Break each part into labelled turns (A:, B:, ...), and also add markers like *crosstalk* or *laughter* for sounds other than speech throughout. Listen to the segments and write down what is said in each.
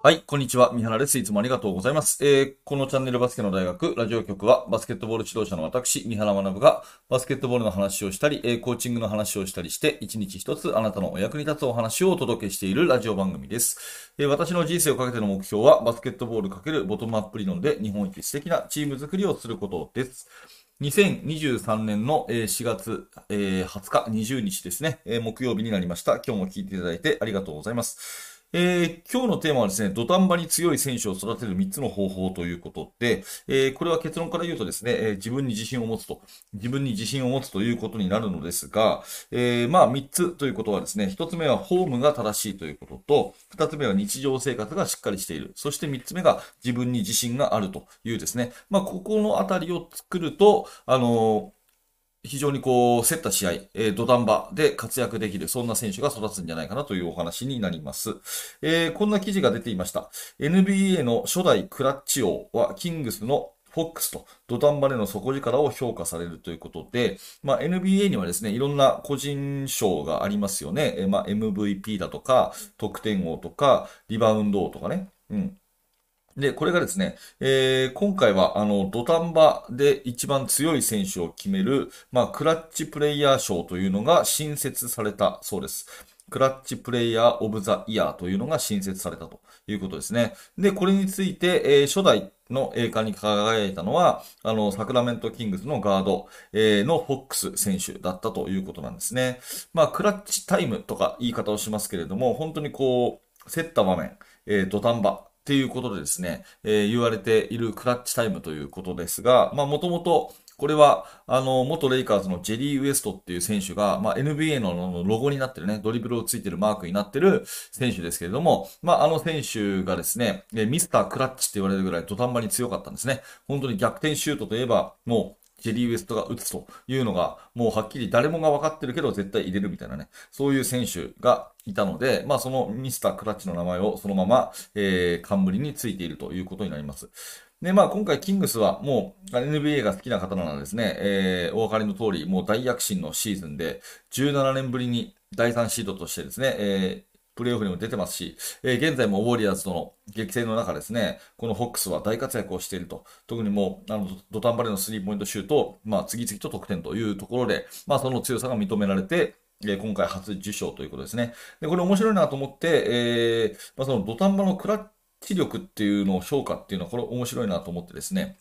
A: はい、こんにちは。三原です。いつもありがとうございます。えー、このチャンネルバスケの大学ラジオ局は、バスケットボール指導者の私、三原学が、バスケットボールの話をしたり、えー、コーチングの話をしたりして、一日一つあなたのお役に立つお話をお届けしているラジオ番組です。えー、私の人生をかけての目標は、バスケットボール×ボトムアップ理論で日本一素敵なチーム作りをすることです。2023年の4月20日、20日ですね、木曜日になりました。今日も聞いていただいてありがとうございます。えー、今日のテーマはですね、土壇場に強い選手を育てる3つの方法ということで、えー、これは結論から言うとですね、えー、自分に自信を持つと、自分に自信を持つということになるのですが、えー、まあ3つということはですね、1つ目はフォームが正しいということと、2つ目は日常生活がしっかりしている。そして3つ目が自分に自信があるというですね、まあここのあたりを作ると、あの非常にこう、競った試合、えー、土壇場で活躍できる、そんな選手が育つんじゃないかなというお話になります。えー、こんな記事が出ていました。NBA の初代クラッチ王は、キングスのフォックスと土壇場での底力を評価されるということで、まあ、NBA にはですね、いろんな個人賞がありますよね。え、まあ、MVP だとか、得点王とか、リバウンド王とかね。うん。で、これがですね、えー、今回は、あの、土壇場で一番強い選手を決める、まあ、クラッチプレイヤー賞というのが新設されたそうです。クラッチプレイヤーオブザイヤーというのが新設されたということですね。で、これについて、えー、初代の栄冠に輝いたのは、あの、サクラメントキングスのガード、えー、のフォックス選手だったということなんですね。まあ、クラッチタイムとか言い方をしますけれども、本当にこう、競った場面、えー、土壇場、っていうことでですね、えー、言われているクラッチタイムということですが、まあもともと、これは、あの、元レイカーズのジェリー・ウエストっていう選手が、まあ、NBA のロゴになってるね、ドリブルをついてるマークになってる選手ですけれども、まあ、あの選手がですね、ミスタークラッチって言われるぐらい土壇場に強かったんですね。本当に逆転シュートといえば、もう、ジェリー・ウエストが打つというのが、もうはっきり誰もが分かってるけど絶対入れるみたいなね、そういう選手がいたので、まあそのミスター・クラッチの名前をそのまま、えー、冠についているということになります。で、まあ今回キングスはもう NBA が好きな方ならですね、えー、お分かりの通り、もう大躍進のシーズンで、17年ぶりに第3シードとしてですね、えープレイオフにも出てますし、えー、現在もウォリアーズとの激戦の中ですね、このホックスは大活躍をしていると。特にもう、あの、土壇場でのスリーポイントシュートを、まあ、次々と得点というところで、まあ、その強さが認められて、え今回初受賞ということですね。で、これ面白いなと思って、えー、まあ、その土壇場のクラッチ力っていうのを評価っていうのは、これ面白いなと思ってですね。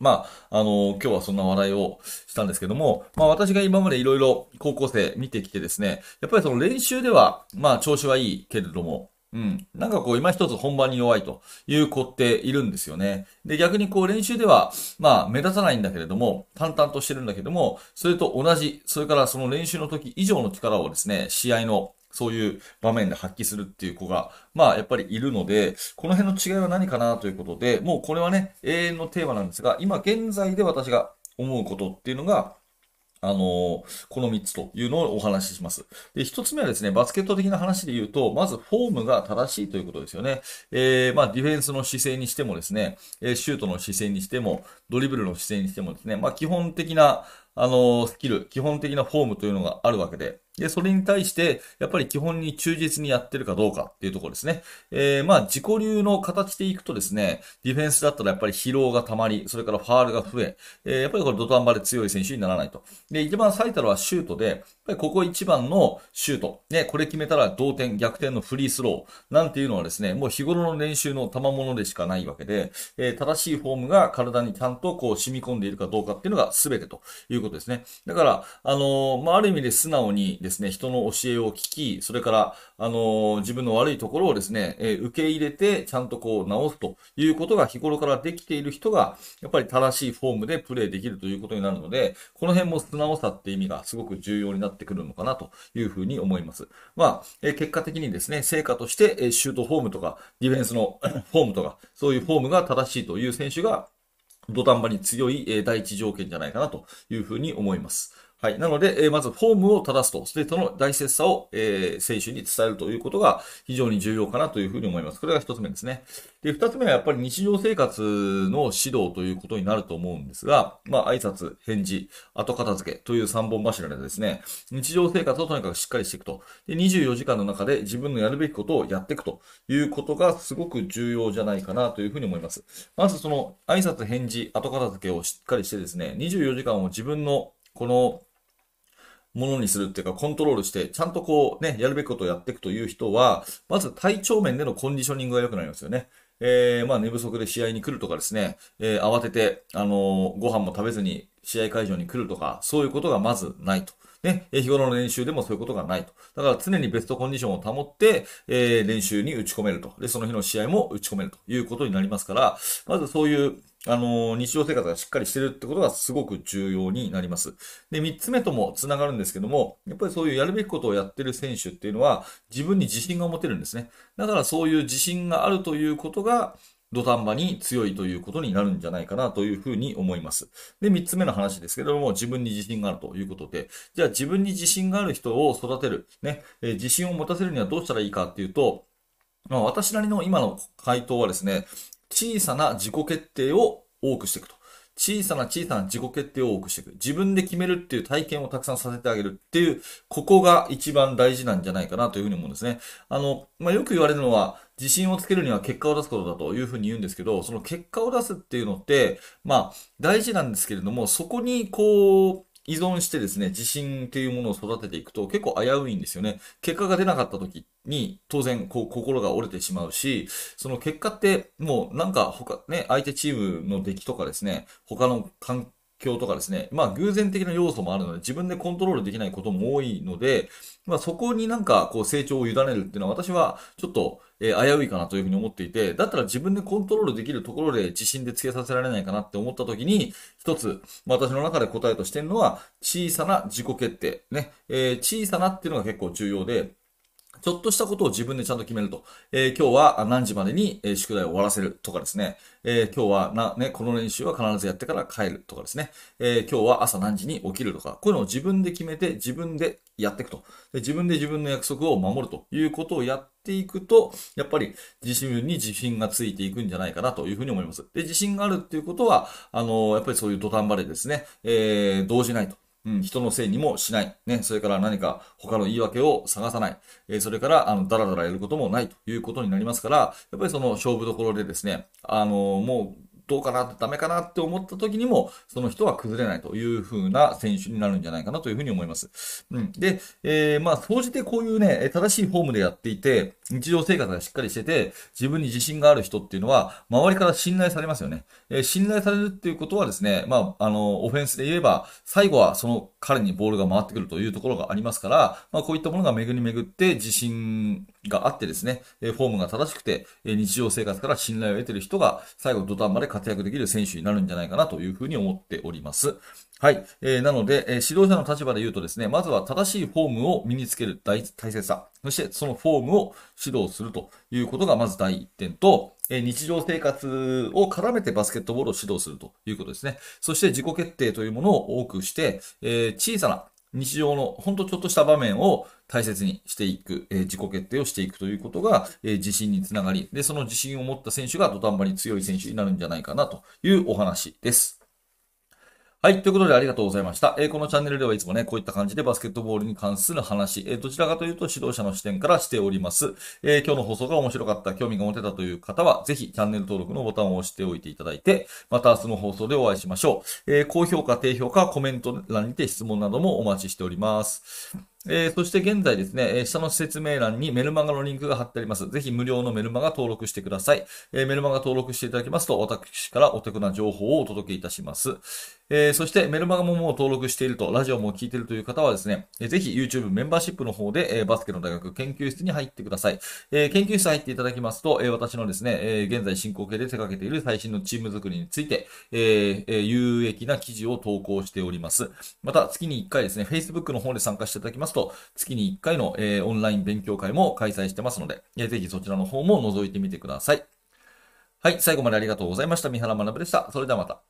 A: まあ、あの、今日はそんな話題をしたんですけども、まあ私が今までいろいろ高校生見てきてですね、やっぱりその練習では、まあ調子はいいけれども、うん。なんかこう、今一つ本番に弱いという子っているんですよね。で、逆にこう練習では、まあ目立たないんだけれども、淡々としてるんだけども、それと同じ、それからその練習の時以上の力をですね、試合のそういう場面で発揮するっていう子が、まあやっぱりいるので、この辺の違いは何かなということで、もうこれはね、永遠のテーマなんですが、今現在で私が思うことっていうのが、あのー、この3つというのをお話しします。で、1つ目はですね、バスケット的な話で言うと、まずフォームが正しいということですよね。えー、まあ、ディフェンスの姿勢にしてもですね、えシュートの姿勢にしても、ドリブルの姿勢にしてもですね、まあ、基本的な、あの、スキル、基本的なフォームというのがあるわけで、で、それに対して、やっぱり基本に忠実にやってるかどうかっていうところですね。えー、まあ、自己流の形でいくとですね、ディフェンスだったらやっぱり疲労が溜まり、それからファールが増え、えー、やっぱりこれ土壇場で強い選手にならないと。で、一番最たるはシュートで、やっぱりここ一番のシュート。ね、これ決めたら同点、逆転のフリースロー。なんていうのはですね、もう日頃の練習の賜物でしかないわけで、えー、正しいフォームが体にちゃんととこう染み込んでいるかどうかっていうのが全てということですね。だから、あのまあ、ある意味で素直にですね、人の教えを聞き、それから、あの自分の悪いところをですね、え、受け入れて、ちゃんとこう直すということが日頃からできている人が、やっぱり正しいフォームでプレイできるということになるので、この辺も素直さって意味がすごく重要になってくるのかなというふうに思います。まあ、え、結果的にですね、成果として、え、シュートフォームとか、ディフェンスの *coughs* フォームとか、そういうフォームが正しいという選手が、土壇場に強い、第一条件じゃないかなというふうに思います。はい。なので、えーまずフォームを正すと、そしてその大切さを、えー選手に伝えるということが非常に重要かなというふうに思います。これが一つ目ですね。で、二つ目はやっぱり日常生活の指導ということになると思うんですが、まあ、挨拶、返事、後片付けという三本柱でですね、日常生活をとにかくしっかりしていくと。で、24時間の中で自分のやるべきことをやっていくということがすごく重要じゃないかなというふうに思います。まずその挨拶、返事、後片付けをしっかりしてですね、24時間を自分のこのものにするっていうか、コントロールして、ちゃんとこうね、やるべきことをやっていくという人は、まず体調面でのコンディショニングが良くなりますよね。えー、まあ寝不足で試合に来るとかですね、えー、慌てて、あのーご飯も食べずに試合会場に来るとか、そういうことがまずないと。ね、日頃の練習でもそういうことがないと。だから常にベストコンディションを保って、えー練習に打ち込めると。で、その日の試合も打ち込めるということになりますから、まずそういう、あのー日常生活がしっかりしてるってことがすごく重要になります。で、三つ目とも繋がるんですけども、やっぱりそういうやるべきことをやってる選手っていうのは、自分に自信が持てるんですね。だからそういう自信があるということが、土壇場に強いということになるんじゃないかなというふうに思います。で、三つ目の話ですけれども、自分に自信があるということで、じゃあ自分に自信がある人を育てる、ね、えー自信を持たせるにはどうしたらいいかっていうと、まあ、私なりの今の回答はですね、小さな自己決定を多くしていくと。小さな小さな自己決定を多くしていく。自分で決めるっていう体験をたくさんさせてあげるっていう、ここが一番大事なんじゃないかなというふうに思うんですね。あの、まあ、よく言われるのは、自信をつけるには結果を出すことだというふうに言うんですけど、その結果を出すっていうのって、まあ、大事なんですけれども、そこにこう、依存してですね、自信っていうものを育てていくと結構危ういんですよね。結果が出なかった時に当然こう心が折れてしまうし、その結果ってもうなんか他、ね、相手チームの出来とかですね、他の環境とかですね、まあ偶然的な要素もあるので自分でコントロールできないことも多いので、まあそこになんかこう成長を委ねるっていうのは私はちょっと、えー危ういかなというふうに思っていて、だったら自分でコントロールできるところで自信でつけさせられないかなって思った時に、一つ、まあ私の中で答えとしてるのは、小さな自己決定。ね。えー小さなっていうのが結構重要で、ちょっとしたことを自分でちゃんと決めると。えー今日は何時までに、宿題を終わらせるとかですね。えー今日はな、ね、この練習は必ずやってから帰るとかですね。えー今日は朝何時に起きるとか、こういうのを自分で決めて自分でやっていくと。で自分で自分の約束を守るということをやっていくと、やっぱり自信に自信がついていくんじゃないかなというふうに思います。で、自信があるっていうことは、あのやっぱりそういう土壇場でですね、え動じないと。うん、人のせいにもしない。ね。それから何か他の言い訳を探さない。えーそれから、あの、だらだらやることもないということになりますから、やっぱりその勝負どころでですね、あのもう、どうかな、ダメかなって思った時にも、その人は崩れないという風な選手になるんじゃないかなというふうに思います。うん。で、えーまあ、総じてこういうね、正しいフォームでやっていて、日常生活がしっかりしてて、自分に自信がある人っていうのは、周りから信頼されますよね。えー信頼されるっていうことはですね、まあ、あの、オフェンスで言えば、最後はその彼にボールが回ってくるというところがありますから、まあ、こういったものが巡り巡って自信があってですね、フォームが正しくて、日常生活から信頼を得てる人が、最後土壇場で活躍できる選手になるんじゃないかなというふうに思っております。はい。えーなので、えー指導者の立場で言うとですね、まずは正しいフォームを身につける大切さ。そして、そのフォームを指導するということがまず第一点と、えー日常生活を絡めてバスケットボールを指導するということですね。そして自己決定というものを多くして、えー小さな日常のほんとちょっとした場面を大切にしていく、えー自己決定をしていくということが、えー自信につながり、で、その自信を持った選手が土壇場に強い選手になるんじゃないかなというお話です。はい。ということでありがとうございました。えーこのチャンネルではいつもね、こういった感じでバスケットボールに関する話、えーどちらかというと指導者の視点からしております。えー今日の放送が面白かった、興味が持てたという方は、ぜひチャンネル登録のボタンを押しておいていただいて、また明日の放送でお会いしましょう。えー高評価、低評価、コメント欄にて質問などもお待ちしております。えーそして現在ですね、え下の説明欄にメルマガのリンクが貼ってあります。ぜひ無料のメルマガ登録してください。えーメルマガ登録していただきますと、私からお得な情報をお届けいたします。えーそしてメルマガももう登録していると、ラジオも聞いているという方はですね、えーぜひ YouTube メンバーシップの方で、えーバスケの大学研究室に入ってください。えー研究室入っていただきますと、えー私のですね、えー現在進行形で手掛けている最新のチーム作りについて、えーえー有益な記事を投稿しております。また、月に1回ですね、Facebook の方で参加していただきますますと、月に1回の、えーオンライン勉強会も開催してますので、えーぜひそちらの方も覗いてみてください。はい、最後までありがとうございました。三原学でした。それではまた。